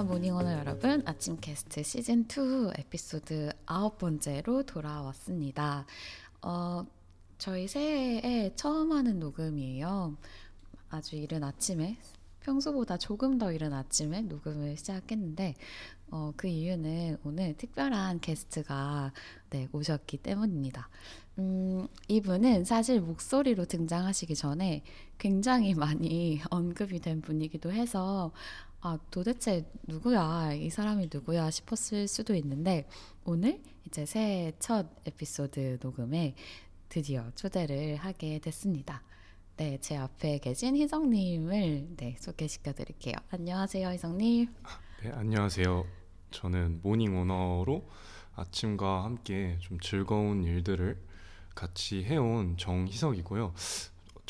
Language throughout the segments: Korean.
안녕하세요 모닝오너 여러분 아침 캐스트 시즌 2 에피소드 아홉 번째로 돌아왔습니다. 어, 저희 새해에 처음 하는 녹음이에요. 아주 이른 아침에 평소보다 조금 더 이른 아침에 녹음을 시작했는데 어, 그 이유는 오늘 특별한 게스트가 네, 오셨기 때문입니다. 음, 이분은 사실 목소리로 등장하시기 전에 굉장히 많이 언급이 된 분이기도 해서 아, 도대체 누구야? 이 사람이 누구야? 싶었을 수도 있는데 오늘 이제 새해 첫 에피소드 녹음에 드디어 초대를 하게 됐습니다. 네, 제 앞에 계신 희성님을 네, 소개시켜 드릴게요. 안녕하세요, 희성님. 네, 안녕하세요. 저는 morning owner로 아침과 함께 좀 즐거운 일들을 같이 해온 정희석이고요.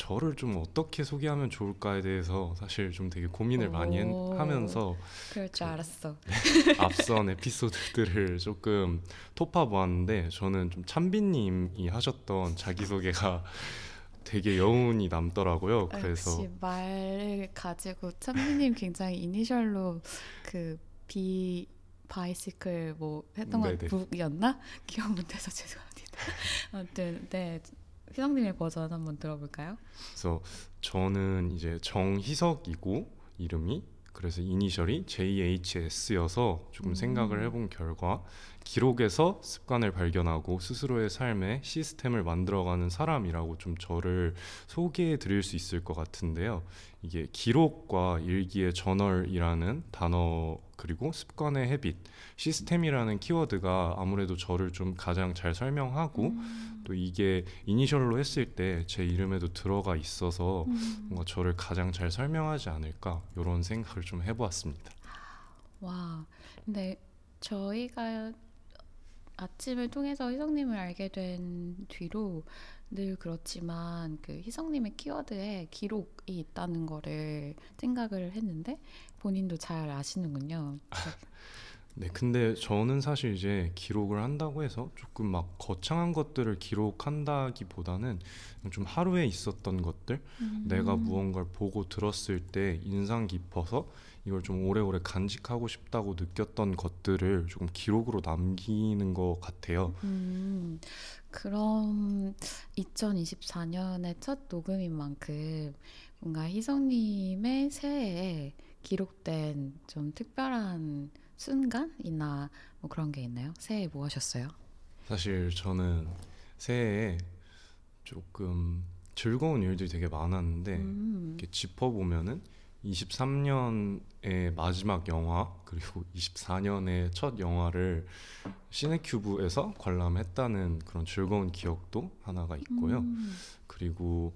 저를 좀 어떻게 소개하면 좋을까에 대해서 사실 좀 되게 고민을 많이. 하면서 그럴 줄 알았어. 앞선 에피소드들을 조금 토파 보았는데 저는 좀 찬비님이 하셨던 자기소개가 되게 여운이 남더라고요. 그래서 역시 말을 가지고 찬미님 굉장히 이니셜로 그 비 바이시클 뭐 했던 거. 북이었나 기억 못해서 죄송합니다. 아무튼 네 희성님의 버전 한번 들어볼까요? 그래서 저는 이제 정희석이고 이름이 그래서 이니셜이 JHS여서 조금 음. 생각을 해본 결과 기록에서 습관을 발견하고 스스로의 삶에 시스템을 만들어가는 사람이라고 좀 저를 소개해 드릴 수 있을 것 같은데요. 이게 기록과 일기의 저널이라는 단어 그리고 습관의 헤빗, 시스템이라는 키워드가 아무래도 저를 좀 가장 잘 설명하고 음, 또 이게 이니셜로 했을 때 제 이름에도 들어가 있어서 음. 뭔가 저를 가장 잘 설명하지 않을까 이런 생각을 좀 해보았습니다. 와 근데 저희가 아침을 통해서 희성님을 알게 된 뒤로 늘 그렇지만 그 희성님의 키워드에 기록이 있다는 거를 생각을 했는데 본인도 잘 아시는군요. 네, 근데 저는 사실 이제 기록을 한다고 해서 조금 막 거창한 것들을 기록한다기보다는 좀 하루에 있었던 것들, 내가 음. 무언가를 보고 들었을 때 인상 깊어서 이걸 좀 오래오래 간직하고 싶다고 느꼈던 것들을 조금 기록으로 남기는 것 같아요. 음, 그럼 2024년의 첫 녹음인 만큼 뭔가 희성님의 새해에 기록된 좀 특별한 순간이나 뭐 그런 게 있나요? 새해에 뭐 하셨어요? 사실 저는 새해에 조금 즐거운 일들이 되게 많았는데 음, 이렇게 짚어보면은 23년의 마지막 영화 그리고 24년의 첫 영화를 시네큐브에서 관람했다는 그런 즐거운 기억도 하나가 있고요. 음, 그리고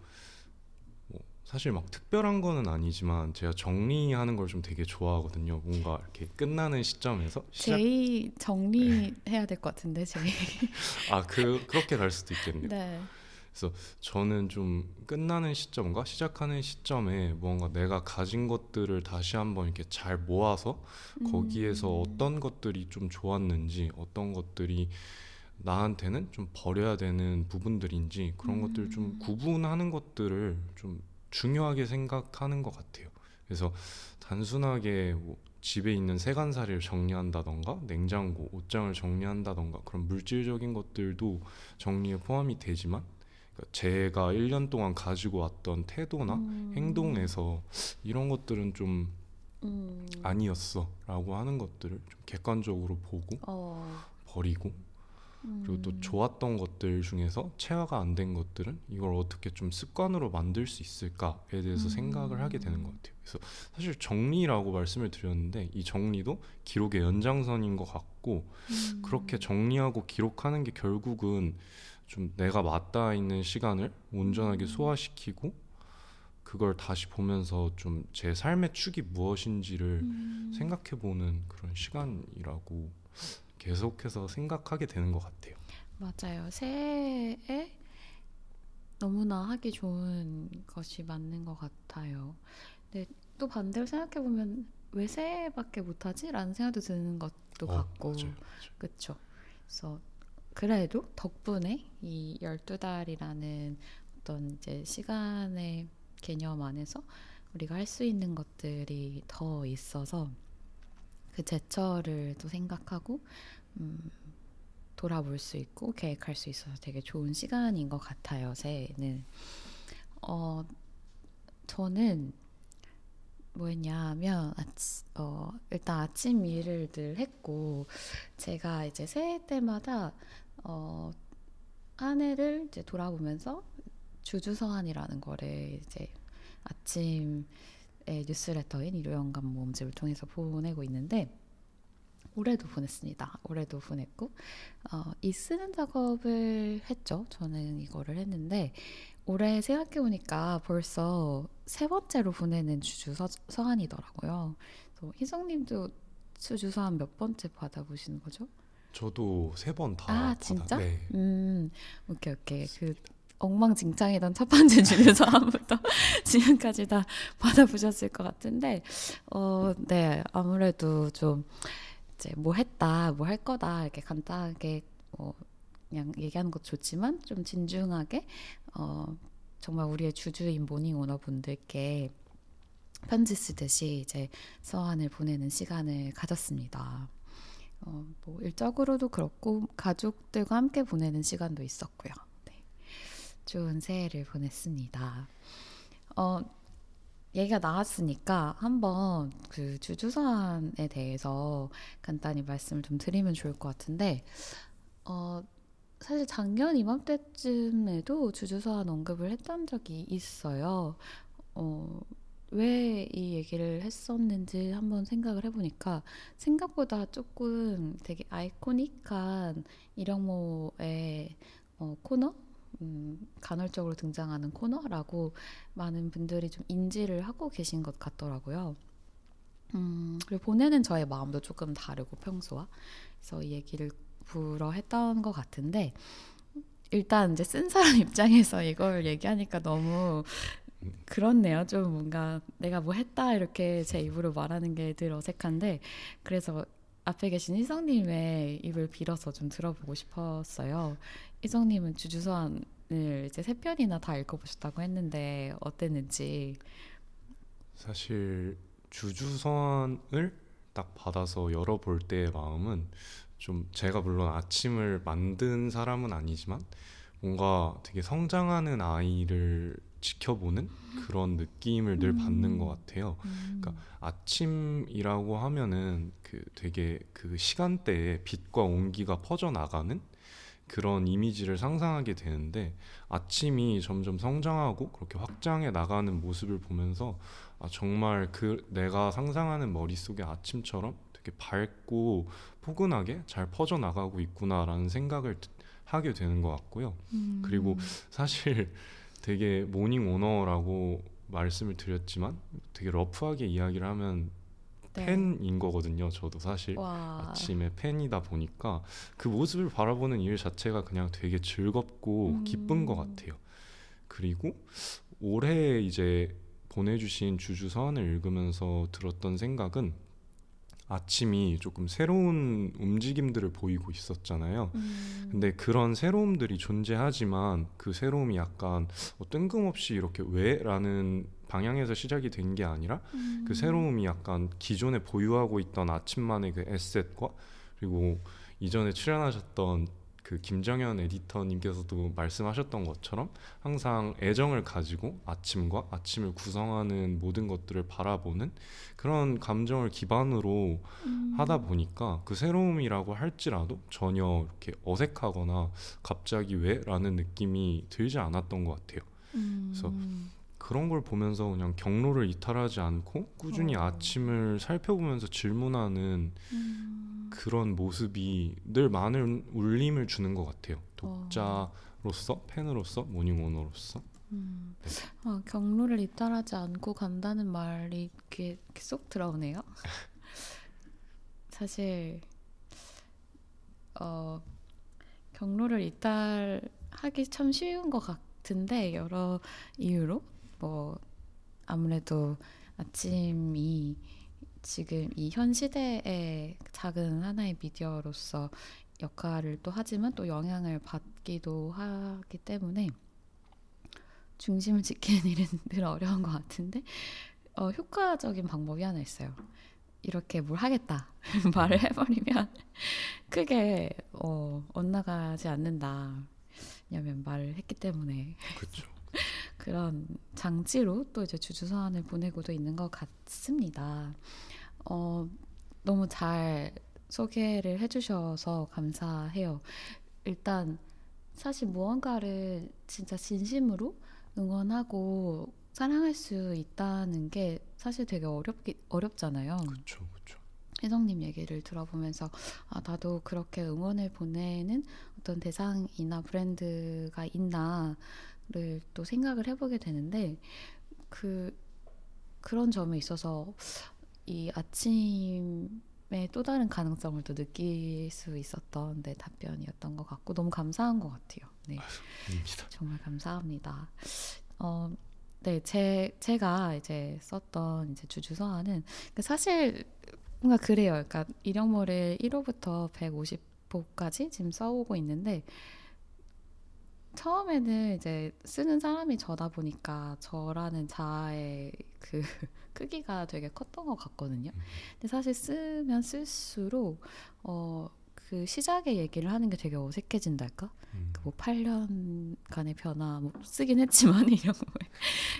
뭐 사실 막 특별한 거는 아니지만 제가 정리하는 걸 좀 되게 좋아하거든요. 뭔가 이렇게 끝나는 시점에서 시작 제이 정리해야 될 것 같은데 제이. 아그 그렇게 갈 수도 있겠네요. 네. 저는 좀 끝나는 시점과 시작하는 시점에 뭔가 내가 가진 것들을 다시 한번 이렇게 잘 모아서 거기에서 음. 어떤 것들이 좀 좋았는지 어떤 것들이 나한테는 좀 버려야 되는 부분들인지 그런 것들을 좀 음. 구분하는 것들을 좀 중요하게 생각하는 것 같아요. 그래서 단순하게 뭐 집에 있는 세간살이를 정리한다던가 냉장고, 옷장을 정리한다던가 그런 물질적인 것들도 정리에 포함이 되지만 그러니까 제가 1년 동안 가지고 왔던 태도나 음. 행동에서 이런 것들은 좀 음. 아니었어라고 하는 것들을 좀 객관적으로 보고 어. 버리고 그리고 또 음. 좋았던 것들 중에서 체화가 안 된 것들은 이걸 어떻게 좀 습관으로 만들 수 있을까에 대해서 음. 생각을 하게 되는 것 같아요. 그래서 사실 정리라고 말씀을 드렸는데 이 정리도 기록의 연장선인 것 같고 음. 그렇게 정리하고 기록하는 게 결국은 좀 내가 맞닿아 있는 시간을 온전하게 음. 소화시키고 그걸 다시 보면서 좀 제 삶의 축이 무엇인지를 음. 생각해 보는 그런 시간이라고 계속해서 생각하게 되는 것 같아요. 맞아요. 새해에 너무나 하기 좋은 것이 맞는 것 같아요. 근데 또 반대로 생각해 보면 왜 새해밖에 못하지? 라는 생각도 드는 것도 어, 같고. 그렇죠. 그래서 그래도 덕분에 이 12달이라는 어떤 이제 시간의 개념 안에서 우리가 할 수 있는 것들이 더 있어서 그 제철을 또 생각하고 음, 돌아볼 수 있고 계획할 수 있어서 되게 좋은 시간인 것 같아요. 새해는 어 저는 뭐였냐면 아치, 어, 일단 아침 일을 늘 했고 제가 이제 새해 때마다 어, 한 해를 이제 돌아보면서 주주서한이라는 거를 이제 아침에 뉴스레터인 일요연감 모음집을 통해서 보내고 있는데 올해도 보냈습니다. 올해도 보냈고 어, 이 쓰는 작업을 했죠. 저는 이거를 했는데 올해 생각해 보니까 벌써 세 번째로 보내는 주주 서, 서한이더라고요. 희성님도 주주 서한 몇 번째 받아보시는 거죠? 저도 세 번 다. 아 진짜? 네. 음 오케이 오케이 그 엉망진창이던 첫 번째 주주 서한부터 지금까지 다 받아보셨을 것 같은데 어 네 아무래도 좀 이제 뭐 했다, 뭐 할 거다 이렇게 간단하게 뭐 그냥 얘기하는 것도 좋지만 좀 진중하게 어 정말 우리의 주주인 모닝 오너 분들께 편지 쓰듯이 이제 서한을 보내는 시간을 가졌습니다. 어, 뭐 일적으로도 그렇고 가족들과 함께 보내는 시간도 있었고요. 네. 좋은 새해를 보냈습니다. 어, 얘기가 나왔으니까 한번 그 주주서한에 대해서 간단히 말씀을 좀 드리면 좋을 것 같은데 어, 사실 작년 이맘때쯤에도 주주서한 언급을 했던 적이 있어요. 어, 왜 이 얘기를 했었는지 한번 생각을 해보니까 생각보다 조금 되게 아이코닉한 이령모의 어, 코너 음, 간헐적으로 등장하는 코너라고 많은 분들이 좀 인지를 하고 계신 것 같더라고요. 음, 그리고 보내는 저의 마음도 조금 다르고 평소와 그래서 이 얘기를 불어 했던 것 같은데 일단 이제 쓴 사람 입장에서 이걸 얘기하니까 너무 그렇네요. 좀 뭔가 내가 뭐 했다 이렇게 제 입으로 말하는 게 늘 어색한데 그래서 앞에 계신 희성님의 입을 빌어서 좀 들어보고 싶었어요. 희성님은 주주서한을 이제 세 편이나 다 읽어보셨다고 했는데 어땠는지. 사실 주주서한을 딱 받아서 열어볼 때의 마음은 좀 제가 물론 아침을 만든 사람은 아니지만 뭔가 되게 성장하는 아이를 지켜보는 그런 느낌을 늘 받는 것 같아요. 음. 그러니까 아침이라고 하면은 그 되게 그 시간대에 빛과 온기가 퍼져 나가는 그런 이미지를 상상하게 되는데 아침이 점점 성장하고 그렇게 확장해 나가는 모습을 보면서 아 정말 그 내가 상상하는 머릿속의 아침처럼 되게 밝고 포근하게 잘 퍼져 나가고 있구나라는 생각을 하게 되는 것 같고요. 음. 그리고 사실 되게 morning owner라고 말씀을 드렸지만 되게 rough하게 이야기를 하면 네. 팬인 거거든요. 저도 사실 와. 아침에 팬이다 보니까 그 모습을 바라보는 일 자체가 그냥 되게 즐겁고 음. 기쁜 것 같아요. 그리고 올해 이제 보내주신 주주 서한을 읽으면서 들었던 생각은 아침이 조금 새로운 움직임들을 보이고 있었잖아요. 음. 근데 그런 새로움들이 존재하지만 그 새로움이 약간 어, 뜬금없이 이렇게 왜라는 방향에서 시작이 된 게 아니라 그 음. 그 새로움이 약간 기존에 보유하고 있던 아침만의 그 에셋과 그리고 이전에 출연하셨던 그 김정현 에디터님께서도 말씀하셨던 것처럼 항상 애정을 가지고 아침과 아침을 구성하는 모든 것들을 바라보는 그런 감정을 기반으로 음. 하다 보니까 그 새로움이라고 할지라도 전혀 이렇게 어색하거나 갑자기 왜 라는 느낌이 들지 않았던 것 같아요. 음. 그래서 그런 걸 보면서 그냥 경로를 이탈하지 않고 꾸준히 어. 아침을 살펴보면서 질문하는 음. 그런 모습이 늘 많은 울림을 주는 것 같아요. 독자로서 팬으로서 morning owner로서. 음. 네. 아, 경로를 이탈하지 않고 간다는 말이 이렇게 쏙 들어오네요. 사실 어, 경로를 이탈하기 참 쉬운 것 같은데 여러 이유로 뭐 아무래도 아침이 지금 이 현 시대의 작은 하나의 미디어로서 역할을 또 하지만 또 영향을 받기도 하기 때문에 중심을 지키는 일은 늘 어려운 것 같은데 어, 효과적인 방법이 하나 있어요. 이렇게 뭘 하겠다 말을 해버리면 크게 어, 엇나가지 않는다. 왜냐면 말을 했기 때문에 그렇죠. 그런 장치로 또 이제 주주서한을 보내고도 있는 것 같습니다. 어, 너무 잘 소개를 해주셔서 감사해요. 일단 사실 무언가를 진짜 진심으로 응원하고 사랑할 수 있다는 게 사실 되게 어렵기 어렵잖아요. 그렇죠, 그렇죠. 혜성님 얘기를 들어보면서 아 나도 그렇게 응원을 보내는 어떤 대상이나 브랜드가 있나를 또 생각을 해보게 되는데 그 그런 점에 있어서 이 아침의 또 다른 가능성을 또 느낄 수 있었던 내 답변이었던 것 같고 너무 감사한 것 같아요. 네, 아닙니다. 정말 감사합니다. 어, 네, 제 제가 이제 썼던 이제 주주서한은 그 사실 뭔가 그래요. 그러니까 이력모를 1호부터 150호까지 지금 써오고 있는데 처음에는 이제 쓰는 사람이 저다 보니까 저라는 자아의 그 크기가 되게 컸던 것 같거든요. 근데 사실 쓰면 쓸수록 어, 그 시작의 얘기를 하는 게 되게 어색해진달까? 음. 그뭐 8년간의 변화 뭐 쓰긴 했지만 이런 거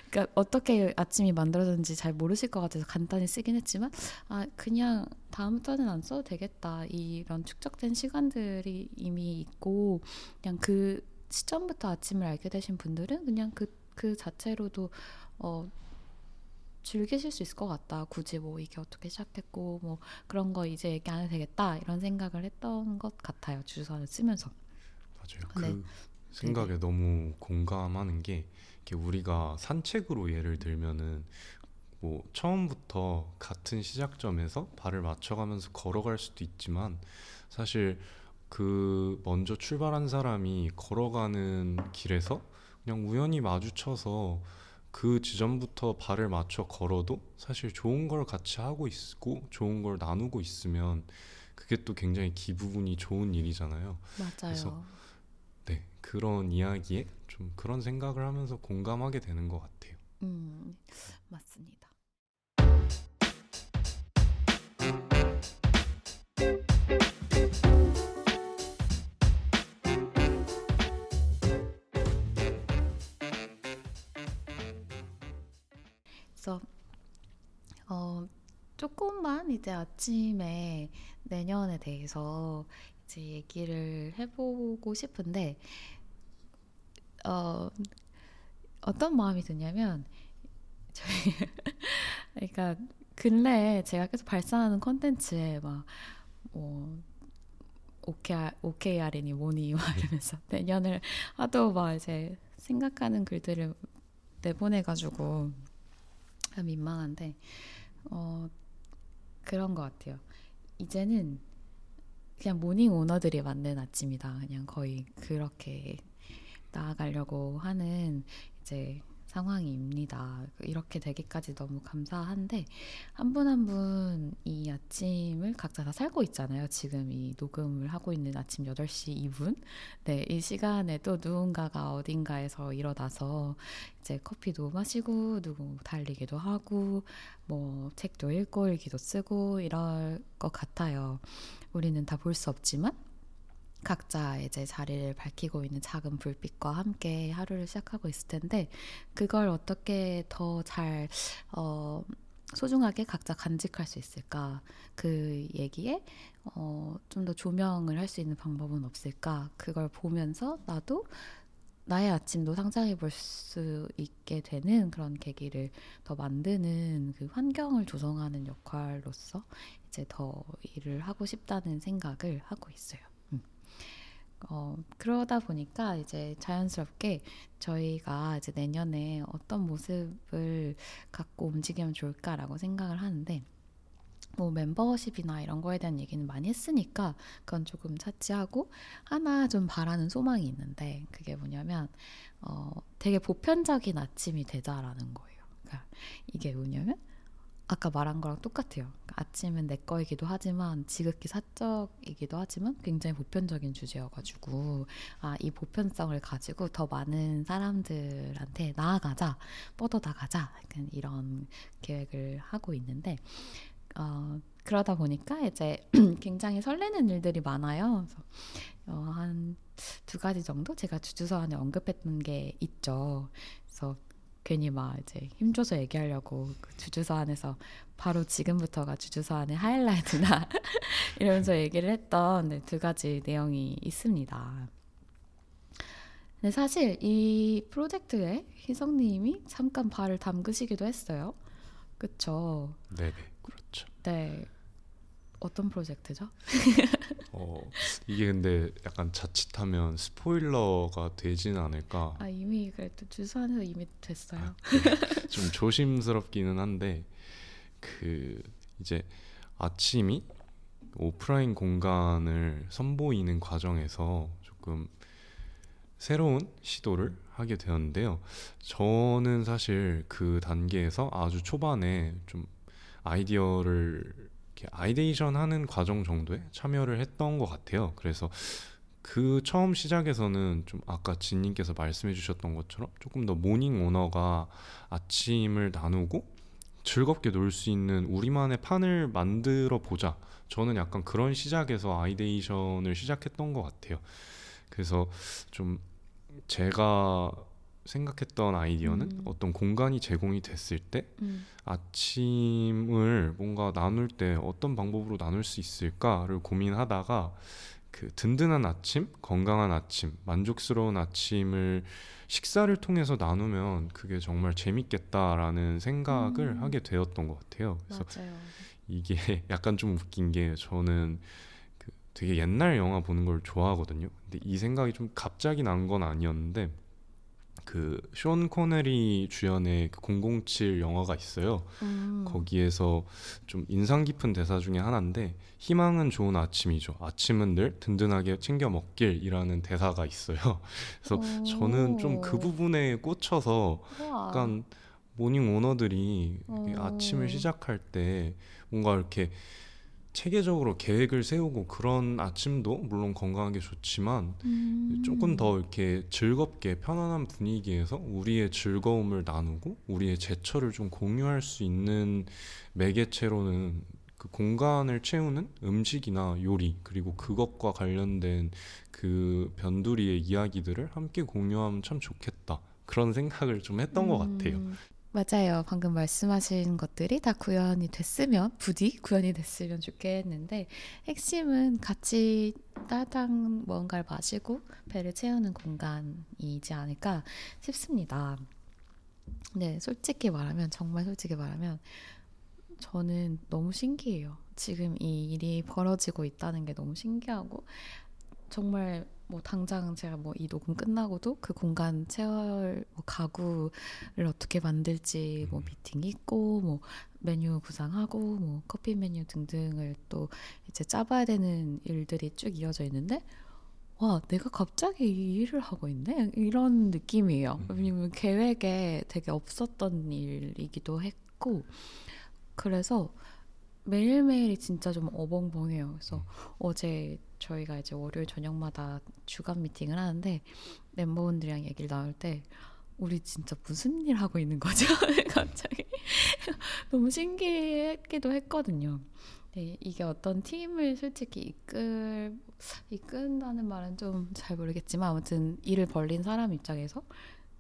그러니까 어떻게 아침이 만들어졌는지 잘 모르실 것 같아서 간단히 쓰긴 했지만 아 그냥 다음부터는 안 써도 되겠다 이런 축적된 시간들이 이미 있고 그냥 그 시점부터 아침을 알게 되신 분들은 그냥 그, 그 자체로도 어, 즐기실 수 있을 것 같다. 굳이 뭐 이게 어떻게 시작했고 뭐 그런 거 이제 얘기 안 해도 되겠다 이런 생각을 했던 것 같아요. 주소를 쓰면서. 맞아요. 네. 그 생각에 너무 공감하는 게 우리가 산책으로 예를 들면은 뭐 처음부터 같은 시작점에서 발을 맞춰가면서 걸어갈 수도 있지만 사실 그 먼저 출발한 사람이 걸어가는 길에서 그냥 우연히 마주쳐서 그 지점부터 발을 맞춰 걸어도 사실 좋은 걸 같이 하고 있고 좋은 걸 나누고 있으면 그게 또 굉장히 기분이 좋은 일이잖아요. 맞아요. 그래서 네, 그런 이야기에 좀 그런 생각을 하면서 공감하게 되는 것 같아요. 음, 맞습니다. 그래서 어, 조금만 이제 아침에 내년에 대해서 이제 얘기를 해보고 싶은데 어, 어떤 마음이 드냐면 저희 그러니까 근래 제가 계속 발산하는 콘텐츠에 막 뭐 OKR, OKR이니 뭐니 막 이러면서 내년을 하도 막 이제 생각하는 글들을 내보내가지고 참 민망한데 어 그런 것 같아요. 이제는 그냥 모닝 오너들이 만든 아침이다. 그냥 거의 그렇게 나아가려고 하는 이제 상황입니다. 이렇게 되기까지 너무 감사한데 한 분 한 분 이 아침을 각자 다 살고 있잖아요. 지금 이 녹음을 하고 있는 아침 8시 2분. 네, 이 시간에도 누군가가 어딘가에서 일어나서 이제 커피도 마시고 누구 달리기도 하고 뭐 책도 읽고 일기도 쓰고 이럴 것 같아요. 우리는 다 볼 수 없지만 각자 이제 자리를 밝히고 있는 작은 불빛과 함께 하루를 시작하고 있을 텐데 그걸 어떻게 더잘 어, 소중하게 각자 간직할 수 있을까 그 얘기에 어, 좀 더 조명을 할 수 있는 방법은 없을까 그걸 보면서 나도 나의 아침도 상상해 볼 수 있게 되는 그런 계기를 더 만드는 그 환경을 조성하는 역할로서 이제 더 일을 하고 싶다는 생각을 하고 있어요. 어, 그러다 보니까 이제 자연스럽게 저희가 이제 내년에 어떤 모습을 갖고 움직이면 좋을까라고 생각을 하는데 뭐 멤버십이나 이런 거에 대한 얘기는 많이 했으니까 그건 조금 차치하고 하나 좀 바라는 소망이 있는데 그게 뭐냐면 어, 되게 보편적인 아침이 되자라는 거예요. 그러니까 이게 뭐냐면 아까 말한 거랑 똑같아요. 그러니까 아침은 내 거이기도 하지만 지극히 사적이기도 하지만 굉장히 보편적인 주제여가지고 아 이 보편성을 가지고 더 많은 사람들한테 나아가자 뻗어 나가자 이런 계획을 하고 있는데 어, 그러다 보니까 이제 굉장히 설레는 일들이 많아요. 그래서 어, 한두 가지 정도 제가 주주서 안에 언급했던 게 있죠. 그래서 괜히 막 이제 힘줘서 얘기하려고 그 주주서 안에서 바로 지금부터가 주주서 안의 하이라이트다 이러면서 얘기를 했던 네, 두 가지 내용이 있습니다. 근데 사실 이 프로젝트에 희성님이 잠깐 발을 담그시기도 했어요. 그쵸? 네네 그렇죠. 네. 어떤 프로젝트죠? 어, 이게 근데 약간 자칫하면 스포일러가 되진 않을까. 아 이미 그래도 주소 안에서 이미 됐어요. 아, 네. 좀 조심스럽기는 한데 그 이제 아침이 오프라인 공간을 선보이는 과정에서 조금 새로운 시도를 하게 되었는데요. 저는 사실 그 단계에서 아주 초반에 좀 아이디어를 ideation 하는 과정 정도에 참여를 했던 것 같아요. 그래서 그 처음 시작에서는 좀 아까 진님께서 말씀해 주셨던 것처럼 조금 더 morning owner가 아침을 나누고 즐겁게 놀 수 있는 우리만의 판을 만들어 보자. 저는 약간 그런 시작에서 ideation을 시작했던 것 같아요. 그래서 좀 제가 생각했던 아이디어는 음. 어떤 공간이 제공이 됐을 때 음. 아침을 뭔가 나눌 때 어떤 방법으로 나눌 수 있을까를 고민하다가 그 든든한 아침, 건강한 아침, 만족스러운 아침을 식사를 통해서 나누면 그게 정말 재밌겠다라는 생각을 음. 하게 되었던 것 같아요. 그래서 맞아요. 이게 약간 좀 웃긴 게 저는 그 되게 옛날 영화 보는 걸 좋아하거든요. 근데 이 생각이 좀 갑자기 난 건 아니었는데 그 숀 코네리 주연의 그 007 영화가 있어요. 음. 거기에서 좀 인상 깊은 대사 중에 하나인데 희망은 좋은 아침이죠. 아침은 늘 든든하게 챙겨 먹길이라는 대사가 있어요. 그래서 저는 좀그 오. 부분에 꽂혀서 우와. 약간 morning owner들이 어. 아침을 시작할 때 뭔가 이렇게 체계적으로 계획을 세우고 그런 아침도 물론 건강하게 좋지만 음. 조금 더 이렇게 즐겁게 편안한 분위기에서 우리의 즐거움을 나누고 우리의 제철을 좀 공유할 수 있는 매개체로는 그 공간을 채우는 음식이나 요리 그리고 그것과 관련된 그 변두리의 이야기들을 함께 공유하면 참 좋겠다 그런 생각을 좀 했던 것 같아요. 음, 맞아요. 방금 말씀하신 것들이 다 구현이 됐으면 부디 구현이 됐으면 좋겠는데 핵심은 같이 따당 뭔가를 마시고 배를 채우는 공간이지 않을까 싶습니다. 네, 솔직히 말하면 정말 솔직히 말하면 저는 너무 신기해요. 지금 이 일이 벌어지고 있다는 게 너무 신기하고 정말 뭐 당장 제가 뭐 이 녹음 끝나고도 그 공간 채울 뭐 가구를 어떻게 만들지 뭐 미팅 있고 뭐 메뉴 구상하고 뭐 커피 메뉴 등등을 또 이제 짜봐야 되는 일들이 쭉 이어져 있는데 와 내가 갑자기 이 일을 하고 있네 이런 느낌이에요. 음. 왜냐면 계획에 되게 없었던 일이기도 했고 그래서 매일매일이 진짜 좀 어벙벙해요. 그래서 어제 저희가 이제 월요일 저녁마다 주간 미팅을 하는데 멤버분들이랑 얘기를 나눌 때 우리 진짜 무슨 일 하고 있는 거죠? 갑자기 너무 신기했기도 했거든요. 네, 이게 어떤 팀을 솔직히 이끌 이끈다는 말은 좀 잘 모르겠지만 아무튼 일을 벌린 사람 입장에서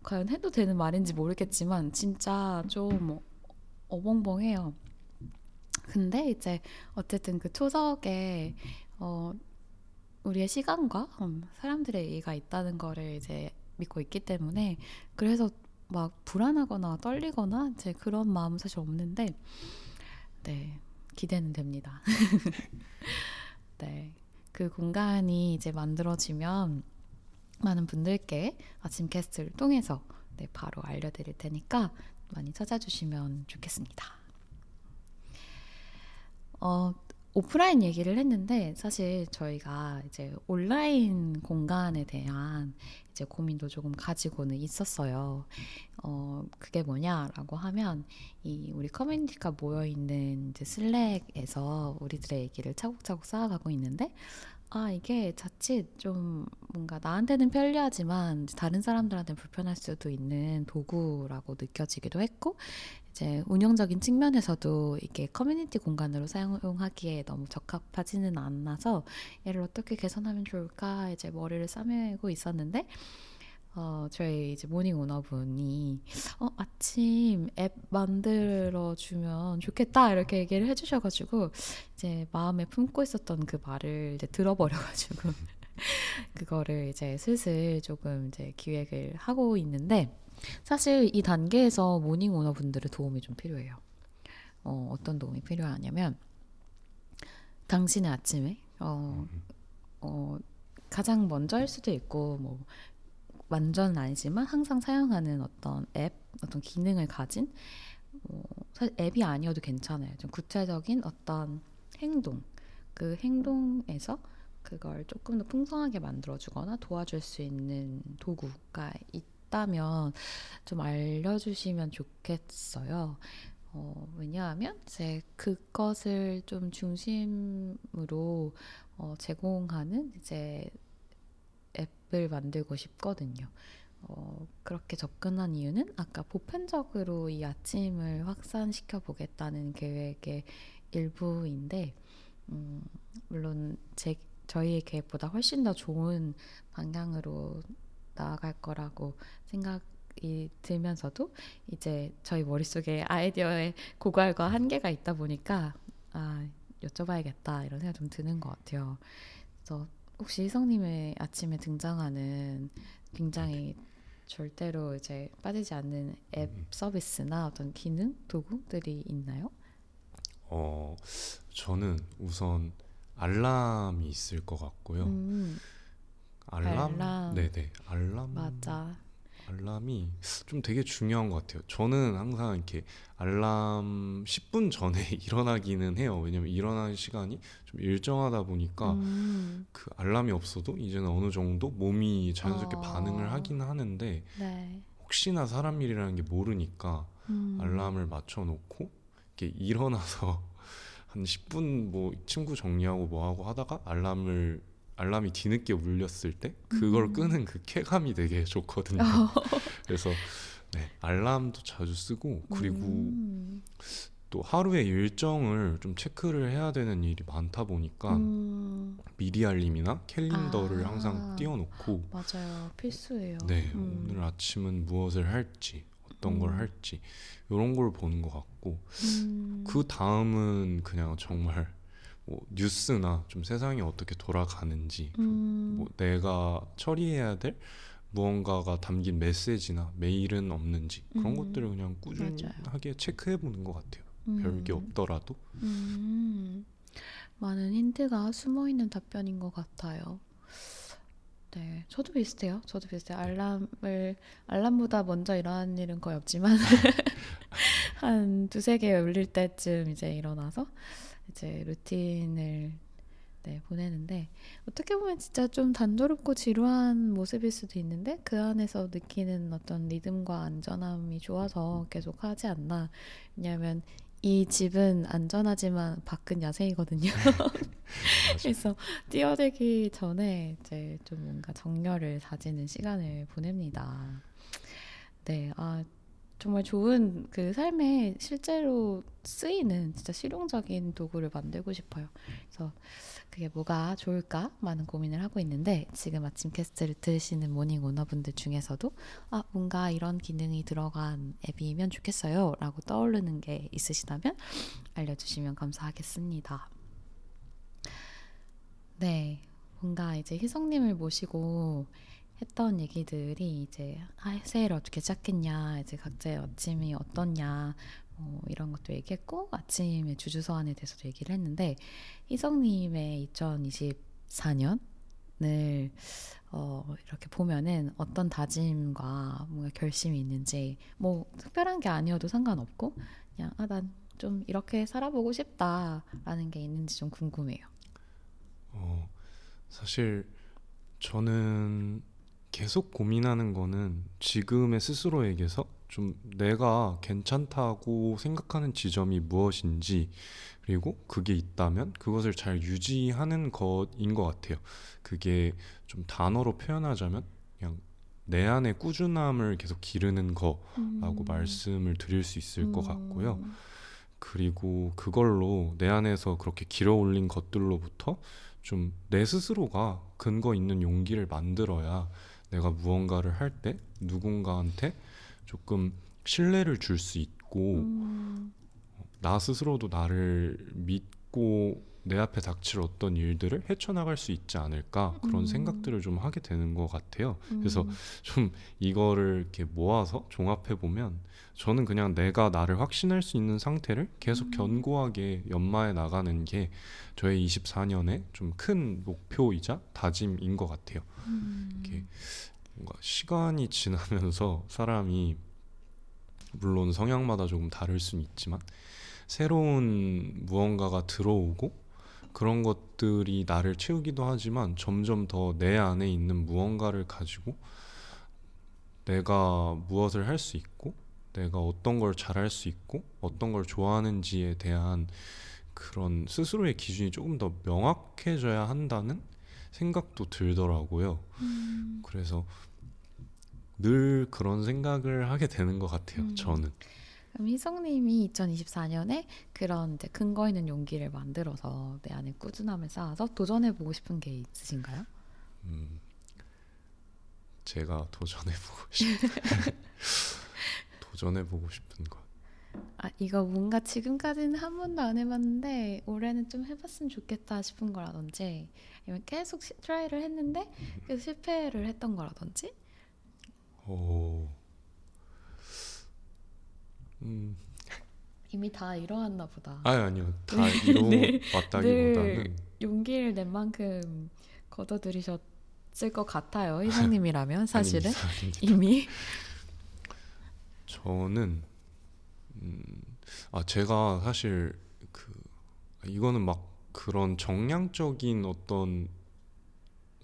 과연 해도 되는 말인지 모르겠지만 진짜 좀 어벙벙해요. 근데 이제 어쨌든 그 초석에 어 우리의 시간과 음, 사람들의 얘기가 있다는 거를 이제 믿고 있기 때문에 그래서 막 불안하거나 떨리거나 이제 그런 마음 사실 없는데 네 기대는 됩니다. 네. 그 공간이 이제 만들어지면 많은 분들께 아침 캐스트를 통해서 네, 바로 알려드릴 테니까 많이 찾아주시면 좋겠습니다. 어, 오프라인 얘기를 했는데 사실 저희가 이제 온라인 공간에 대한 이제 고민도 조금 가지고는 있었어요. 어, 그게 뭐냐라고 하면 이 우리 커뮤니티가 모여 있는 이제 슬랙에서 우리들의 얘기를 차곡차곡 쌓아가고 있는데 아, 이게 자칫 좀 뭔가 나한테는 편리하지만 다른 사람들한테는 불편할 수도 있는 도구라고 느껴지기도 했고, 이제 운영적인 측면에서도 이게 커뮤니티 공간으로 사용하기에 너무 적합하지는 않아서 얘를 어떻게 개선하면 좋을까 이제 머리를 싸매고 있었는데, 어, 저희 이제 morning owner분이 어, 아침 앱 만들어 주면 좋겠다 이렇게 얘기를 해주셔가지고 이제 마음에 품고 있었던 그 말을 이제 들어버려가지고 그거를 이제 슬슬 조금 이제 기획을 하고 있는데 사실 이 단계에서 morning owner분들의 도움이 좀 필요해요. 어, 어떤 도움이 필요하냐면 당신의 아침에 어, 어, 가장 먼저 할 수도 있고 뭐 완전은 아니지만 항상 사용하는 어떤 앱, 어떤 기능을 가진 어, 사실 앱이 아니어도 괜찮아요. 좀 구체적인 어떤 행동, 그 행동에서 그걸 조금 더 풍성하게 만들어주거나 도와줄 수 있는 도구가 있다면 좀 알려주시면 좋겠어요. 어, 왜냐하면 이제 그것을 좀 중심으로 어, 제공하는 이제 앱을 만들고 싶거든요. 어, 그렇게 접근한 이유는 아까 보편적으로 이 아침을 확산시켜 보겠다는 계획의 일부인데, 음, 물론 제, 저희의 계획보다 훨씬 더 좋은 방향으로 나아갈 거라고 생각이 들면서도 이제 저희 머릿속에 아이디어의 고갈과 한계가 있다 보니까 아, 여쭤봐야겠다 이런 생각 좀 드는 것 같아요. 그래서 혹시 희성님의 아침에 등장하는 굉장히 절대로 이제 빠지지 않는 앱 음. 서비스나 어떤 기능 도구들이 있나요? 어 저는 우선 알람이 있을 것 같고요. 음. 알람? 알람. 네네 알람. 맞아. 알람이 좀 되게 중요한 것 같아요. 저는 항상 이렇게 알람 10분 전에 일어나기는 해요. 왜냐면 일어나는 시간이 좀 일정하다 보니까 음. 그 알람이 없어도 이제는 어느 정도 몸이 자연스럽게 어. 반응을 하긴 하는데 네. 혹시나 사람 일이라는 게 모르니까 음. 알람을 맞춰 놓고 이렇게 일어나서 한 10분 뭐 친구 정리하고 뭐 하고 하다가 알람을 알람이 뒤늦게 울렸을 때 그걸 음. 끄는 그 쾌감이 되게 좋거든요. 어. 그래서 네, 알람도 자주 쓰고 그리고 음. 또 하루의 일정을 좀 체크를 해야 되는 일이 많다 보니까 음. 미리 알림이나 캘린더를 아. 항상 띄워놓고 맞아요 필수예요. 네 음. 오늘 아침은 무엇을 할지 어떤 걸 음. 할지 이런 걸 보는 것 같고 음. 그 다음은 그냥 정말 뭐 뉴스나 좀 세상이 어떻게 돌아가는지 음. 뭐 내가 처리해야 될 무언가가 담긴 메시지나 메일은 없는지 그런 음. 것들을 그냥 꾸준하게. 체크해 보는 것 같아요. 음. 별게 없더라도. 음. 많은 힌트가 숨어 있는 답변인 것 같아요. 네, 저도 비슷해요. 저도 비슷해요. 알람을 알람보다 먼저 일어나는 일은 거의 없지만 한 두세 개 울릴 때쯤 이제 일어나서 이제 루틴을 네, 보내는데 어떻게 보면 진짜 좀 단조롭고 지루한 모습일 수도 있는데 그 안에서 느끼는 어떤 리듬과 안전함이 좋아서 계속 하지 않나. 왜냐하면 이 집은 안전하지만 밖은 야생이거든요. 그래서 뛰어들기 전에 이제 좀 뭔가 전열을 다지는 시간을 보냅니다. 네, 아 정말 좋은 그 삶에 실제로 쓰이는 진짜 실용적인 도구를 만들고 싶어요. 그래서 그게 뭐가 좋을까 많은 고민을 하고 있는데 지금 아침 캐스트를 들으시는 morning owner분들 중에서도 아 뭔가 이런 기능이 들어간 앱이면 좋겠어요라고 떠오르는 게 있으시다면 알려주시면 감사하겠습니다. 네, 뭔가 이제 희성님을 모시고 했던 얘기들이 이제 아, 새해를 어떻게 시작했냐, 이제 각자의 아침이 어떻냐, 뭐 이런 것도 얘기했고 아침의 주주서안에 대해서도 얘기를 했는데 희성님의 2024년을 어, 이렇게 보면은 어떤 다짐과 뭔가 결심이 있는지 뭐 특별한 게 아니어도 상관없고 그냥 아 난 좀 이렇게 살아보고 싶다라는 게 있는지 좀 궁금해요. 어 사실 저는 계속 고민하는 거는 지금의 스스로에게서 좀 내가 괜찮다고 생각하는 지점이 무엇인지 그리고 그게 있다면 그것을 잘 유지하는 것인 것 같아요. 그게 좀 단어로 표현하자면 그냥 내 안에 꾸준함을 계속 기르는 거라고 음. 말씀을 드릴 수 있을 것 같고요. 음. 그리고 그걸로 내 안에서 그렇게 길어 올린 것들로부터 좀 내 스스로가 근거 있는 용기를 만들어야 내가 무언가를 할 때 누군가한테 조금 신뢰를 줄 수 있고 음. 나 스스로도 나를 믿고 내 앞에 닥칠 어떤 일들을 헤쳐나갈 수 있지 않을까 그런 음. 생각들을 좀 하게 되는 것 같아요. 그래서 음. 좀 이거를 이렇게 모아서 종합해 보면 저는 그냥 내가 나를 확신할 수 있는 상태를 계속 음. 견고하게 연마해 나가는 게 저의 24년의 좀 큰 목표이자 다짐인 것 같아요. 음. 이렇게 뭔가 시간이 지나면서 사람이 물론 성향마다 조금 다를 수는 있지만 새로운 무언가가 들어오고 그런 것들이 나를 채우기도 하지만 점점 더 내 안에 있는 무언가를 가지고 내가 무엇을 할 수 있고 내가 어떤 걸 잘할 수 있고 어떤 걸 좋아하는지에 대한 그런 스스로의 기준이 조금 더 명확해져야 한다는 생각도 들더라고요. 음. 그래서 늘 그런 생각을 하게 되는 것 같아요. 음. 저는. 그럼 희성님이 2024년에 그런 이제 근거 있는 용기를 만들어서 내 안에 꾸준함을 쌓아서 도전해보고 싶은 게 있으신가요? 음, 제가 도전해보고 싶 도전해보고 싶은 것. 아 이거 뭔가 지금까지는 한 번도 안 해봤는데 올해는 좀 해봤으면 좋겠다 싶은 거라든지 아니면 계속 시, try를 했는데 계속 실패를 했던 거라든지 오. 음, 이미 다 이뤄왔나 보다. 아니 아니요. 다 늘- 이루어왔다기보다는 용기를 낸 만큼 걷어들이셨을 것 같아요. 희성님이라면 사실은 아닙니다, 아닙니다. 이미 저는 음, 아 제가 사실 그 이거는 막 그런 정량적인 어떤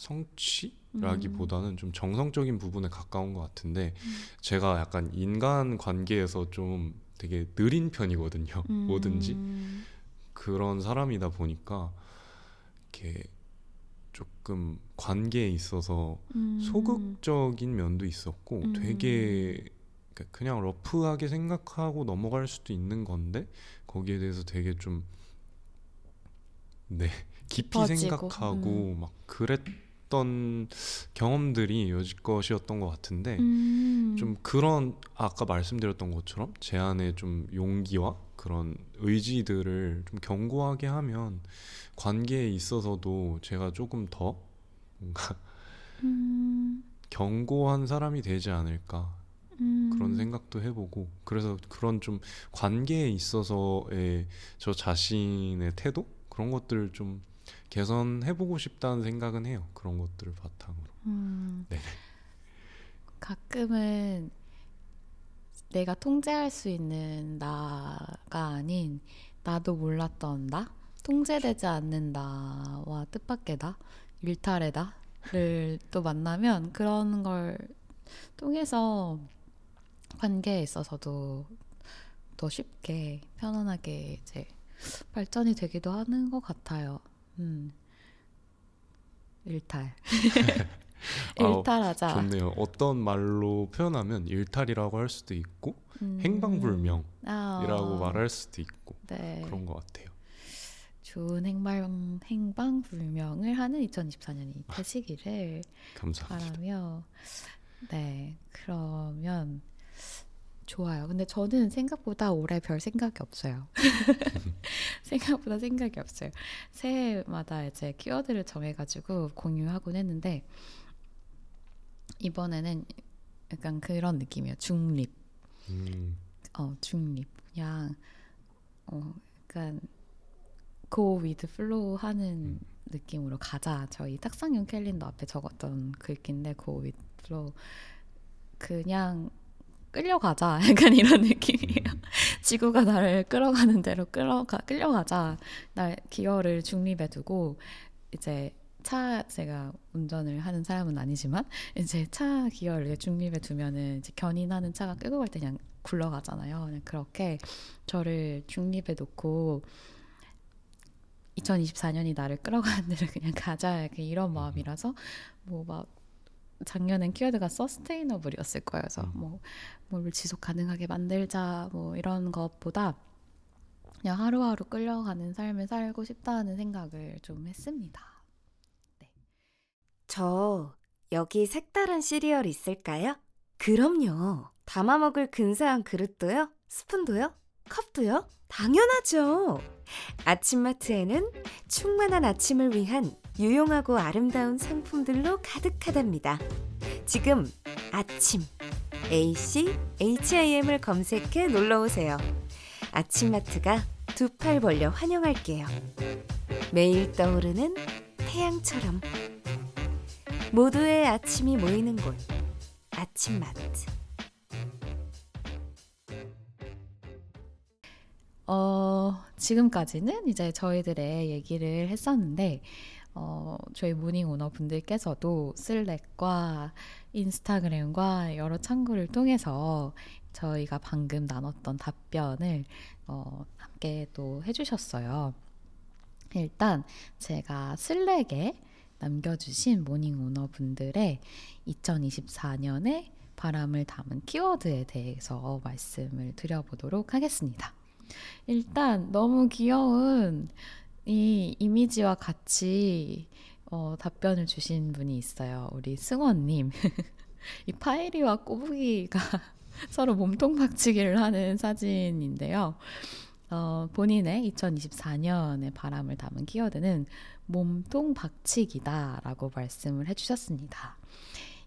성취라기보다는 좀 정성적인 부분에 가까운 것 같은데 제가 약간 인간 관계에서 좀 되게 느린 편이거든요. 음. 뭐든지 그런 사람이다 보니까 이렇게 조금 관계에 있어서 음. 소극적인 면도 있었고 음. 되게 그러니까 그냥 러프하게 생각하고 넘어갈 수도 있는 건데 거기에 대해서 되게 좀 네, 깊이 깊어지고, 생각하고 막 그랬 던 경험들이 여지껏이었던 것 같은데 음. 좀 그런 아까 말씀드렸던 것처럼 제 안에 좀 용기와 그런 의지들을 좀 견고하게 하면 관계에 있어서도 제가 조금 더 뭔가 음. 견고한 사람이 되지 않을까 음. 그런 생각도 해보고 그래서 그런 좀 관계에 있어서의 저 자신의 태도 그런 것들을 좀 개선해보고 싶다는 생각은 해요 그런 것들을 바탕으로 음. 네네. 가끔은 내가 통제할 수 있는 나가 아닌 나도 몰랐던 나, 통제되지 않는 나와 뜻밖의 나, 일탈의 나를 또 만나면 그런 걸 통해서 관계에 있어서도 더 쉽게 편안하게 이제 발전이 되기도 하는 것 같아요. 음. 일탈. 일탈하자. 좋네요 어떤 말로 표현하면 일탈이라고 할 수도 있고 음. 행방불명이라고 아, 말할 수도 있고 네. 그런 것 같아요 좋은 행방 행방불명을 하는 2024년이 되시기를 감사합니다 바라며 네 그러면 좋아요. 근데 저는 생각보다 올해 별 생각이 없어요. 생각보다 생각이 없어요. 새해마다 이제 키워드를 정해가지고 공유하곤 했는데 이번에는 약간 그런 느낌이에요. 중립. 음, 어 중립 그냥 어 약간 go with flow 하는 느낌으로 가자 저희 탁상용 캘린더 앞에 적었던 글귀인데 go with flow 그냥 끌려가자. 약간 이런 느낌이에요. 지구가 나를 끌어가는 대로 끌어가 끌려가자. 날 기어를 중립에 두고 이제 차 제가 운전을 하는 사람은 아니지만 이제 차 기어를 중립에 두면은 이제 견인하는 차가 끌고 갈 때 그냥 굴러가잖아요. 그냥 그렇게 저를 중립에 놓고 2024년이 나를 끌어가는 대로 그냥 가자. 이런 마음이라서 뭐 막 작년엔 키워드가 서스테이너블이었을 거예요. 그래서 음. 뭐 뭘 지속 가능하게 만들자 뭐 이런 것보다 그냥 하루하루 끌려가는 삶을 살고 싶다는 생각을 좀 했습니다. 네. 저 여기 색다른 시리얼 있을까요? 그럼요. 담아 먹을 근사한 그릇도요? 스푼도요? 컵도요? 당연하죠. 아침마트에는 충만한 아침을 위한 유용하고 아름다운 상품들로 가득하답니다. 지금 아침 ACHIM을 검색해 놀러 오세요. 아침마트가 두 팔 벌려 환영할게요. 매일 떠오르는 태양처럼 모두의 아침이 모이는 곳 아침마트. 어, 지금까지는 이제 저희들의 얘기를 했었는데 어, 저희 morning owner 분들께서도 슬랙과 인스타그램과 여러 창구를 통해서 저희가 방금 나눴던 답변을 어, 함께 또 해주셨어요. 일단 제가 슬랙에 남겨주신 morning owner 분들의 2024년에 바람을 담은 키워드에 대해서 말씀을 드려보도록 하겠습니다. 일단 너무 귀여운 이 이미지와 같이 어, 답변을 주신 분이 있어요. 우리 승원님. 이 파이리와 꼬부기가 서로 몸통 박치기를 하는 사진인데요. 어, 본인의 2024년의 바람을 담은 키워드는 몸통 박치기다라고 말씀을 해주셨습니다.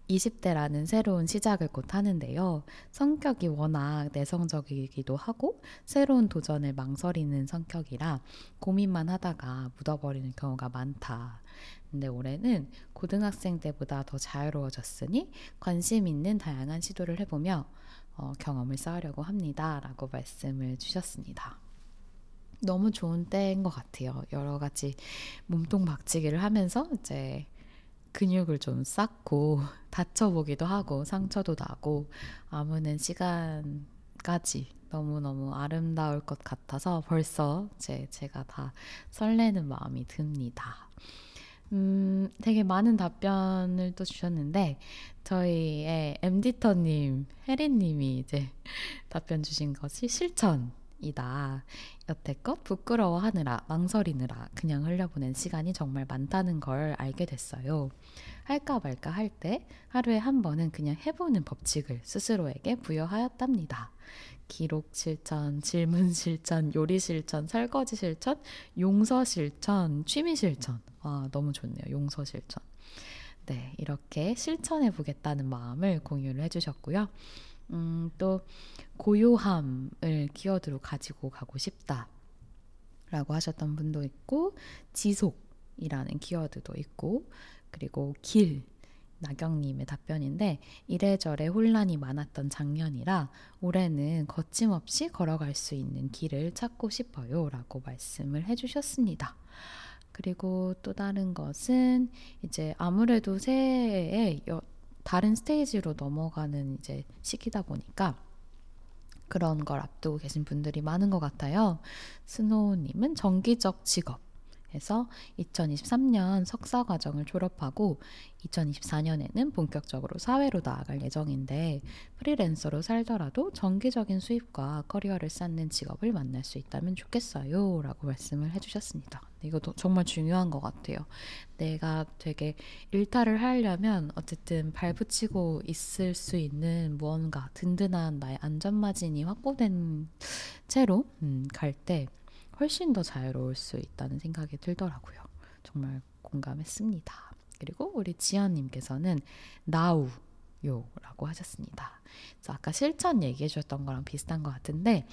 20대라는 새로운 시작을 곧 하는데요. 성격이 워낙 내성적이기도 하고 새로운 도전을 망설이는 성격이라 고민만 하다가 묻어버리는 경우가 많다. 근데 올해는 고등학생 때보다 더 자유로워졌으니 관심 있는 다양한 시도를 해보며 어, 경험을 쌓으려고 합니다. 라고 말씀을 주셨습니다. 너무 좋은 때인 것 같아요. 여러 가지 몸통 박치기를 하면서 이제 근육을 좀 쌓고 다쳐보기도 하고 상처도 나고 아무는 시간까지 너무너무 아름다울 것 같아서 벌써 제, 제가 다 설레는 마음이 듭니다. 음, 되게 많은 답변을 또 주셨는데, 저희의 엠디터님, 혜리님이 이제 답변 주신 것이 실천. 이다. 여태껏 부끄러워하느라 망설이느라 그냥 흘려보낸 시간이 정말 많다는 걸 알게 됐어요. 할까 말까 할 때 하루에 한 번은 그냥 해보는 법칙을 스스로에게 부여하였답니다. 기록 실천, 질문 실천, 요리 실천, 설거지 실천, 용서 실천, 취미 실천. 와, 너무 좋네요. 용서 실천. 네, 이렇게 실천해 보겠다는 마음을 공유를 해주셨고요. 음, 또 고요함을 키워드로 가지고 가고 싶다. 라고 하셨던 분도 있고, 지속이라는 키워드도 있고, 그리고 길, 나경님의 답변인데, 이래저래 혼란이 많았던 작년이라 올해는 거침없이 걸어갈 수 있는 길을 찾고 싶어요. 라고 말씀을 해주셨습니다. 그리고 또 다른 것은 이제 아무래도 새해에 다른 스테이지로 넘어가는 이제 시기다 보니까 그런 걸 앞두고 계신 분들이 많은 것 같아요. 스노우님은 정기적 직업, 해서 2023년 석사 과정을 졸업하고 2024년에는 본격적으로 사회로 나아갈 예정인데 프리랜서로 살더라도 정기적인 수입과 커리어를 쌓는 직업을 만날 수 있다면 좋겠어요. 라고 말씀을 해주셨습니다. 이것도 정말 중요한 것 같아요. 내가 되게 일탈을 하려면 어쨌든 발붙이고 있을 수 있는 무언가 든든한 나의 안전마진이 확보된 채로 음, 갈때 훨씬 더 자유로울 수 있다는 생각이 들더라고요. 정말 공감했습니다. 그리고 우리 지연님께서는 나우 요라고 하셨습니다. 그래서 아까 실천 얘기해 주셨던 거랑 비슷한 것 같은데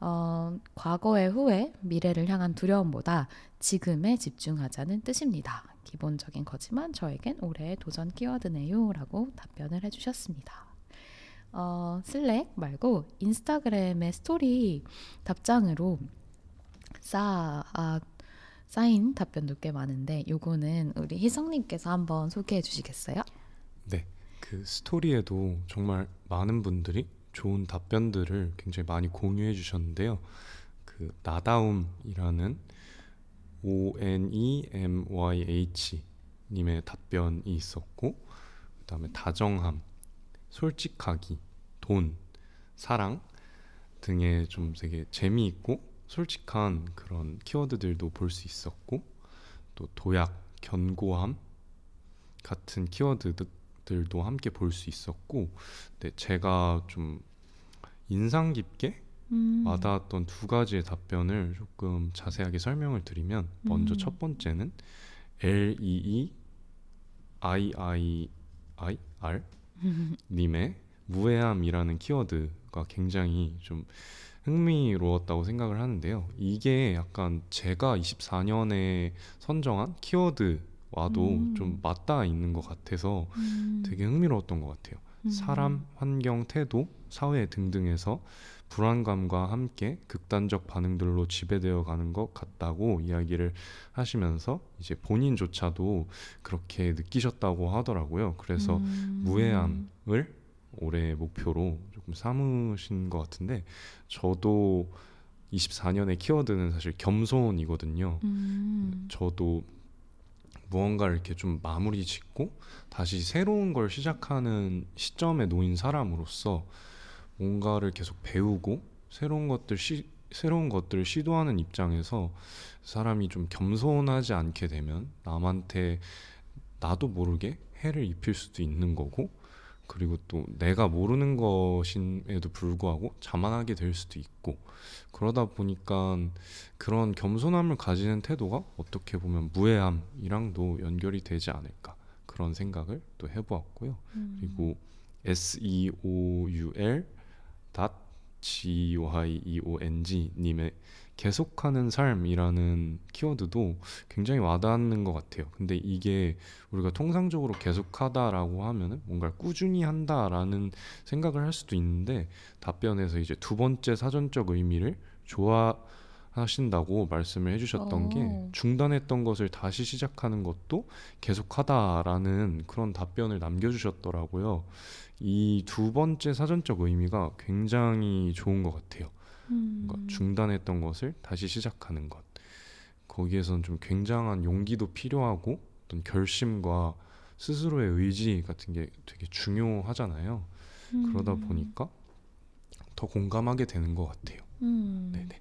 어, 과거의 후회, 미래를 향한 두려움보다 지금에 집중하자는 뜻입니다. 기본적인 거지만 저에겐 올해의 도전 키워드네요. 라고 답변을 해주셨습니다. 어, 슬랙 말고 인스타그램의 스토리 답장으로 싸, 아, 쌓인 답변도 꽤 많은데 요거는 우리 희성님께서 한번 소개해 주시겠어요? 네, 그 스토리에도 정말 많은 분들이 좋은 답변들을 굉장히 많이 공유해 주셨는데요. 그 나다움이라는 O N E M Y H 님의 답변이 있었고 그다음에 다정함, 솔직하기, 돈, 사랑 등의 좀 되게 재미있고 솔직한 그런 키워드들도 볼 수 있었고 또 도약, 견고함 같은 키워드들도 함께 볼 수 있었고 네, 제가 좀 인상 깊게 음. 와닿았던 두 가지의 답변을 조금 자세하게 설명을 드리면 먼저 음. 첫 번째는 L E E I I I R 님의 무해함이라는 키워드가 굉장히 좀 흥미로웠다고 생각을 하는데요. 이게 약간 제가 24년에 선정한 키워드와도 음. 좀 맞닿아 있는 것 같아서 음. 되게 흥미로웠던 것 같아요. 음. 사람, 환경, 태도, 사회 등등에서 불안감과 함께 극단적 반응들로 지배되어 가는 것 같다고 이야기를 하시면서 이제 본인조차도 그렇게 느끼셨다고 하더라고요. 그래서 음. 무해함을 올해 목표로 조금 삼으신 것 같은데 저도 24년의 키워드는 사실 겸손이거든요. 음. 저도 무언가를 이렇게 좀 마무리 짓고 다시 새로운 걸 시작하는 시점에 놓인 사람으로서 뭔가를 계속 배우고 새로운 것들 시, 새로운 것들을 시도하는 입장에서 사람이 좀 겸손하지 않게 되면 남한테 나도 모르게 해를 입힐 수도 있는 거고 그리고 또 내가 모르는 것임에도 불구하고 자만하게 될 수도 있고 그러다 보니까 그런 겸손함을 가지는 태도가 어떻게 보면 무해함이랑도 연결이 되지 않을까 그런 생각을 또 해보았고요. 음. 그리고 S E O U L dot G Y E O N G 님의 계속하는 삶이라는 키워드도 굉장히 와닿는 것 같아요. 근데 이게 우리가 통상적으로 계속하다라고 하면은 뭔가를 꾸준히 한다라는 생각을 할 수도 있는데 답변에서 이제 두 번째 사전적 의미를 좋아 하신다고 말씀을 해주셨던 게 오. 중단했던 것을 다시 시작하는 것도 계속하다라는 그런 답변을 남겨주셨더라고요. 이 두 번째 사전적 의미가 굉장히 좋은 것 같아요. 음. 뭔가 중단했던 것을 다시 시작하는 것. 거기에선 좀 굉장한 용기도 필요하고 어떤 결심과 스스로의 의지 같은 게 되게 중요하잖아요. 그러다 음. 보니까 더 공감하게 되는 것 같아요. 음. 네네.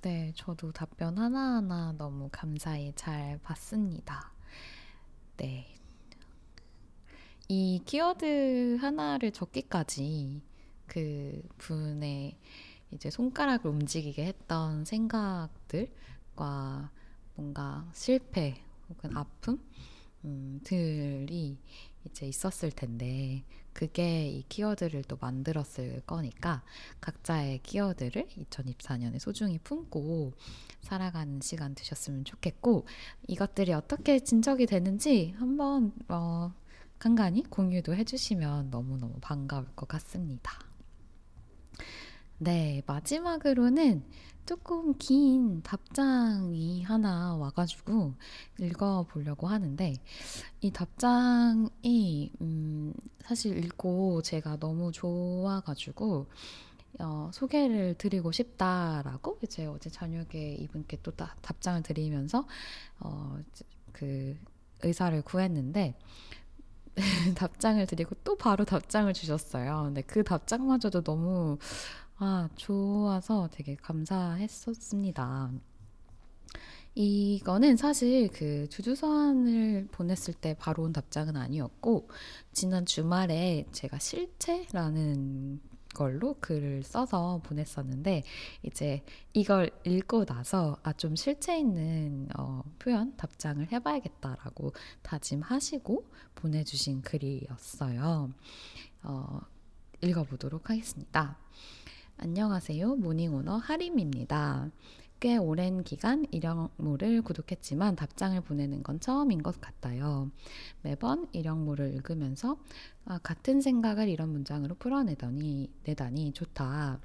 네, 저도 답변 하나하나 너무 감사히 잘 봤습니다. 네. 이 키워드 하나를 적기까지 그 분의 이제 손가락을 움직이게 했던 생각들과 뭔가 실패 혹은 아픔 음, 들이 이제 있었을 텐데 그게 이 키워드를 또 만들었을 거니까 각자의 키워드를 2024년에 소중히 품고 살아가는 시간 되셨으면 좋겠고 이것들이 어떻게 진척이 되는지 한번 어, 간간히 공유도 해주시면 너무너무 반가울 것 같습니다. 네, 마지막으로는 조금 긴 답장이 하나 와가지고 읽어보려고 하는데 이 답장이 음, 사실 읽고 제가 너무 좋아가지고 어, 소개를 드리고 싶다라고 이제 어제 저녁에 이분께 또 다- 답장을 드리면서 어, 그 의사를 구했는데 답장을 드리고 또 바로 답장을 주셨어요. 근데 그 답장마저도 너무 아, 좋아서 되게 감사했었습니다. 이거는 사실 그 주주서한을 보냈을 때 바로 온 답장은 아니었고, 지난 주말에 제가 실체라는 걸로 글을 써서 보냈었는데, 이제 이걸 읽고 나서, 아, 좀 실체 있는 어, 표현, 답장을 해봐야겠다라고 다짐하시고 보내주신 글이었어요. 어, 읽어보도록 하겠습니다. 안녕하세요. 모닝오너 하림입니다. 꽤 오랜 기간 일영모를 구독했지만 답장을 보내는 건 처음인 것 같아요. 매번 일영모를 읽으면서 아, 같은 생각을 이런 문장으로 풀어내더니 내다니 좋다.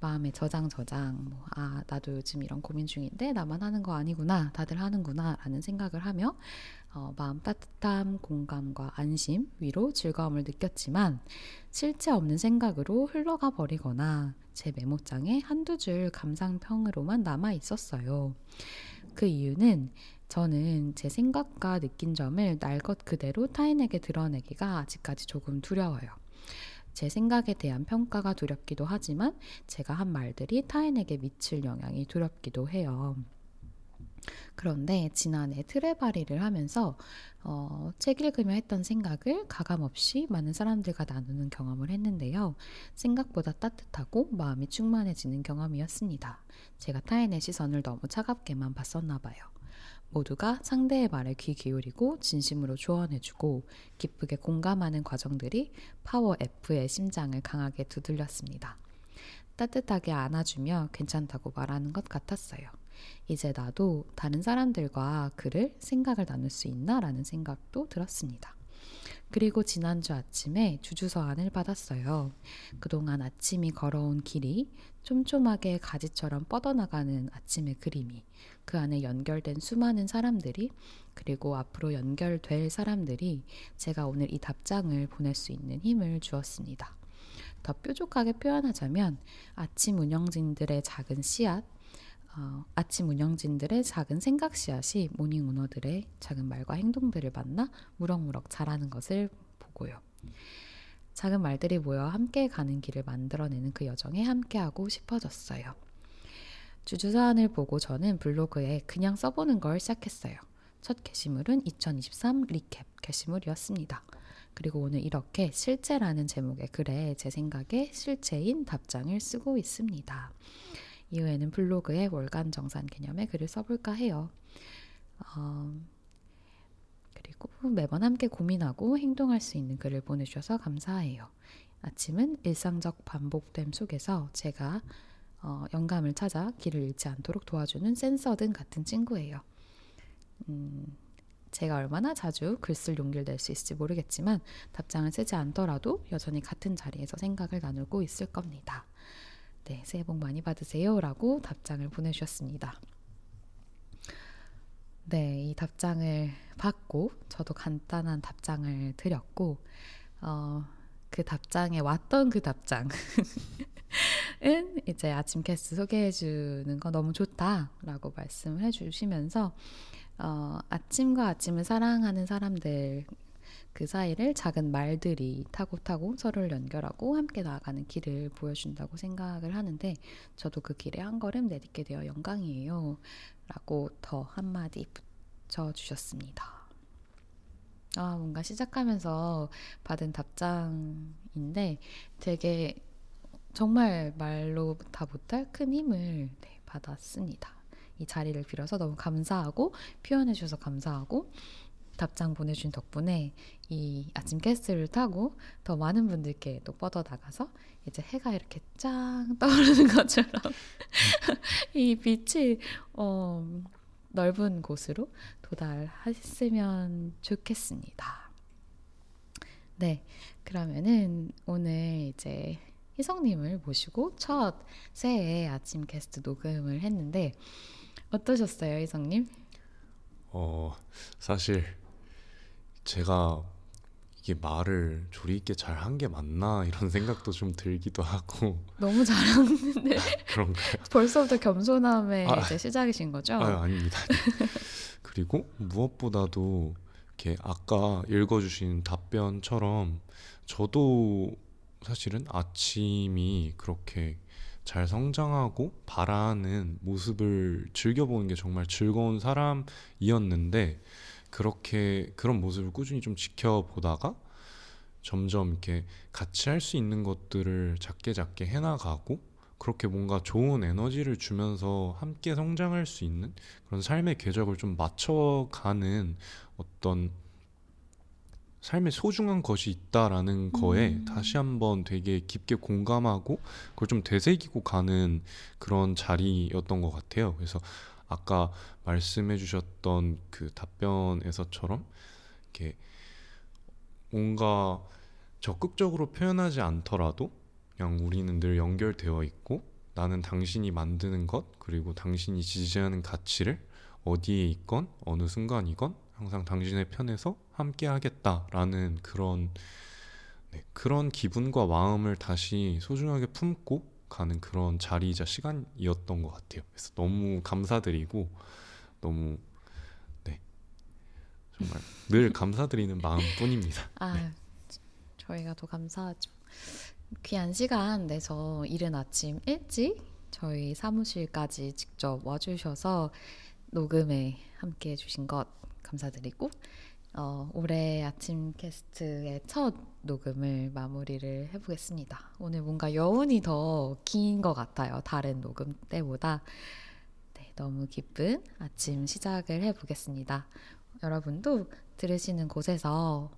마음의 저장 저장. 뭐, 아 나도 요즘 이런 고민 중인데 나만 하는 거 아니구나. 다들 하는구나라는 생각을 하며 어, 마음 따뜻함, 공감과 안심, 위로, 즐거움을 느꼈지만 실체 없는 생각으로 흘러가 버리거나 제 메모장에 한두 줄 감상평으로만 남아 있었어요. 그 이유는 저는 제 생각과 느낀 점을 날 것 그대로 타인에게 드러내기가 아직까지 조금 두려워요. 제 생각에 대한 평가가 두렵기도 하지만 제가 한 말들이 타인에게 미칠 영향이 두렵기도 해요. 그런데 지난해 트레바리를 하면서 어, 책 읽으며 했던 생각을 가감없이 많은 사람들과 나누는 경험을 했는데요. 생각보다 따뜻하고 마음이 충만해지는 경험이었습니다. 제가 타인의 시선을 너무 차갑게만 봤었나 봐요. 모두가 상대의 말에 귀 기울이고 진심으로 조언해주고 기쁘게 공감하는 과정들이 파워 F의 심장을 강하게 두들렸습니다. 따뜻하게 안아주며 괜찮다고 말하는 것 같았어요. 이제 나도 다른 사람들과 글을 생각을 나눌 수 있나라는 생각도 들었습니다. 그리고 지난주 아침에 주주서안을 받았어요. 그동안 아침이 걸어온 길이 촘촘하게 가지처럼 뻗어나가는 아침의 그림이 그 안에 연결된 수많은 사람들이 그리고 앞으로 연결될 사람들이 제가 오늘 이 답장을 보낼 수 있는 힘을 주었습니다. 더 뾰족하게 표현하자면 아침 운영진들의 작은 씨앗, 어, 아침 운영진들의 작은 생각 씨앗이 모닝 오너들의 작은 말과 행동들을 만나 무럭무럭 자라는 것을 보고요. 작은 말들이 모여 함께 가는 길을 만들어내는 그 여정에 함께하고 싶어졌어요. 주주사안을 보고 저는 블로그에 그냥 써보는 걸 시작했어요. 첫 게시물은 2023 리캡 게시물이었습니다. 그리고 오늘 이렇게 실제라는 제목의 글에 제 생각에 실체인 답장을 쓰고 있습니다. 이후에는 블로그에 월간 정산 개념의 글을 써볼까 해요. 어, 그리고 매번 함께 고민하고 행동할 수 있는 글을 보내주셔서 감사해요. 아침은 일상적 반복됨 속에서 제가 어, 영감을 찾아 길을 잃지 않도록 도와주는 센서 등 같은 친구예요. 음, 제가 얼마나 자주 글 쓸 용기를 낼 수 있을지 모르겠지만 답장을 쓰지 않더라도 여전히 같은 자리에서 생각을 나누고 있을 겁니다. 네, 새해 복 많이 받으세요. 라고 답장을 보내주셨습니다. 네, 이 답장을 받고 저도 간단한 답장을 드렸고, 어, 그 답장에 왔던 그 답장은 이제 아침 캐스 소개해 주는 거 너무 좋다라고 말씀을 해 주시면서 어, 아침과 아침을 사랑하는 사람들 그 사이를 작은 말들이 타고 타고 서로를 연결하고 함께 나아가는 길을 보여준다고 생각을 하는데 저도 그 길에 한 걸음 내딛게 되어 영광이에요. 라고 더 한마디 붙여주셨습니다. 아, 뭔가 시작하면서 받은 답장인데 되게 정말 말로 다 못할 큰 힘을 네, 받았습니다. 이 자리를 빌어서 너무 감사하고 표현해 주셔서 감사하고 답장 보내준 덕분에 이 아침 가스를 타고 더 많은 분들께 또 뻗어 나가서 이제 해가 이렇게 짱 떠오르는 것처럼 이 빛이 어, 넓은 곳으로 도달했으면 좋겠습니다. 네, 그러면은 오늘 이제 희성님을 모시고 첫 새해 아침 게스트 녹음을 했는데 어떠셨어요, 희성님? 어 사실 제가 이게 말을 조리 있게 잘 한 게 맞나 이런 생각도 좀 들기도 하고 너무 잘하는데 그런가요? 벌써부터 겸손함의 아, 이제 시작이신 거죠? 아유, 아닙니다. 그리고 무엇보다도 이렇게 아까 읽어주신 답변처럼 저도 사실은 아침이 그렇게 잘 성장하고 바라는 모습을 즐겨보는 게 정말 즐거운 사람이었는데 그렇게 그런 모습을 꾸준히 좀 지켜보다가 점점 이렇게 같이 할 수 있는 것들을 작게 작게 해나가고 그렇게 뭔가 좋은 에너지를 주면서 함께 성장할 수 있는 그런 삶의 궤적을 좀 맞춰가는 어떤 삶에 소중한 것이 있다라는 거에 음. 다시 한번 되게 깊게 공감하고 그걸 좀 되새기고 가는 그런 자리였던 것 같아요. 그래서 아까 말씀해 주셨던 그 답변에서처럼 이렇게 뭔가 적극적으로 표현하지 않더라도 그냥 우리는 늘 연결되어 있고 나는 당신이 만드는 것 그리고 당신이 지지하는 가치를 어디에 있건 어느 순간이건 항상 당신의 편에서 함께 하겠다라는 그런 네, 그런 기분과 마음을 다시 소중하게 품고 가는 그런 자리이자 시간이었던 것 같아요. 그래서 너무 감사드리고 너무 네 정말 늘 감사드리는 마음뿐입니다. 아, 네. 저희가 더 감사하죠. 귀한 시간 내서 이른 아침 일찍 저희 사무실까지 직접 와주셔서 녹음에 함께 해주신 것 감사드리고 어, 올해 아침 캐스트의 첫 녹음을 마무리를 해보겠습니다. 오늘 뭔가 여운이 더 긴 것 같아요. 다른 녹음 때보다. 네, 너무 기쁜 아침 시작을 해보겠습니다. 여러분도 들으시는 곳에서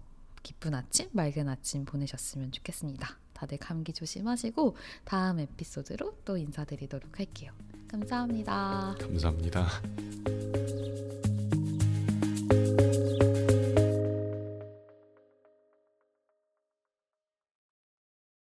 기쁜 아침, 맑은 아침 보내셨으면 좋겠습니다. 다들 감기 조심하시고 다음 에피소드로 또 인사드리도록 할게요. 감사합니다. 감사합니다.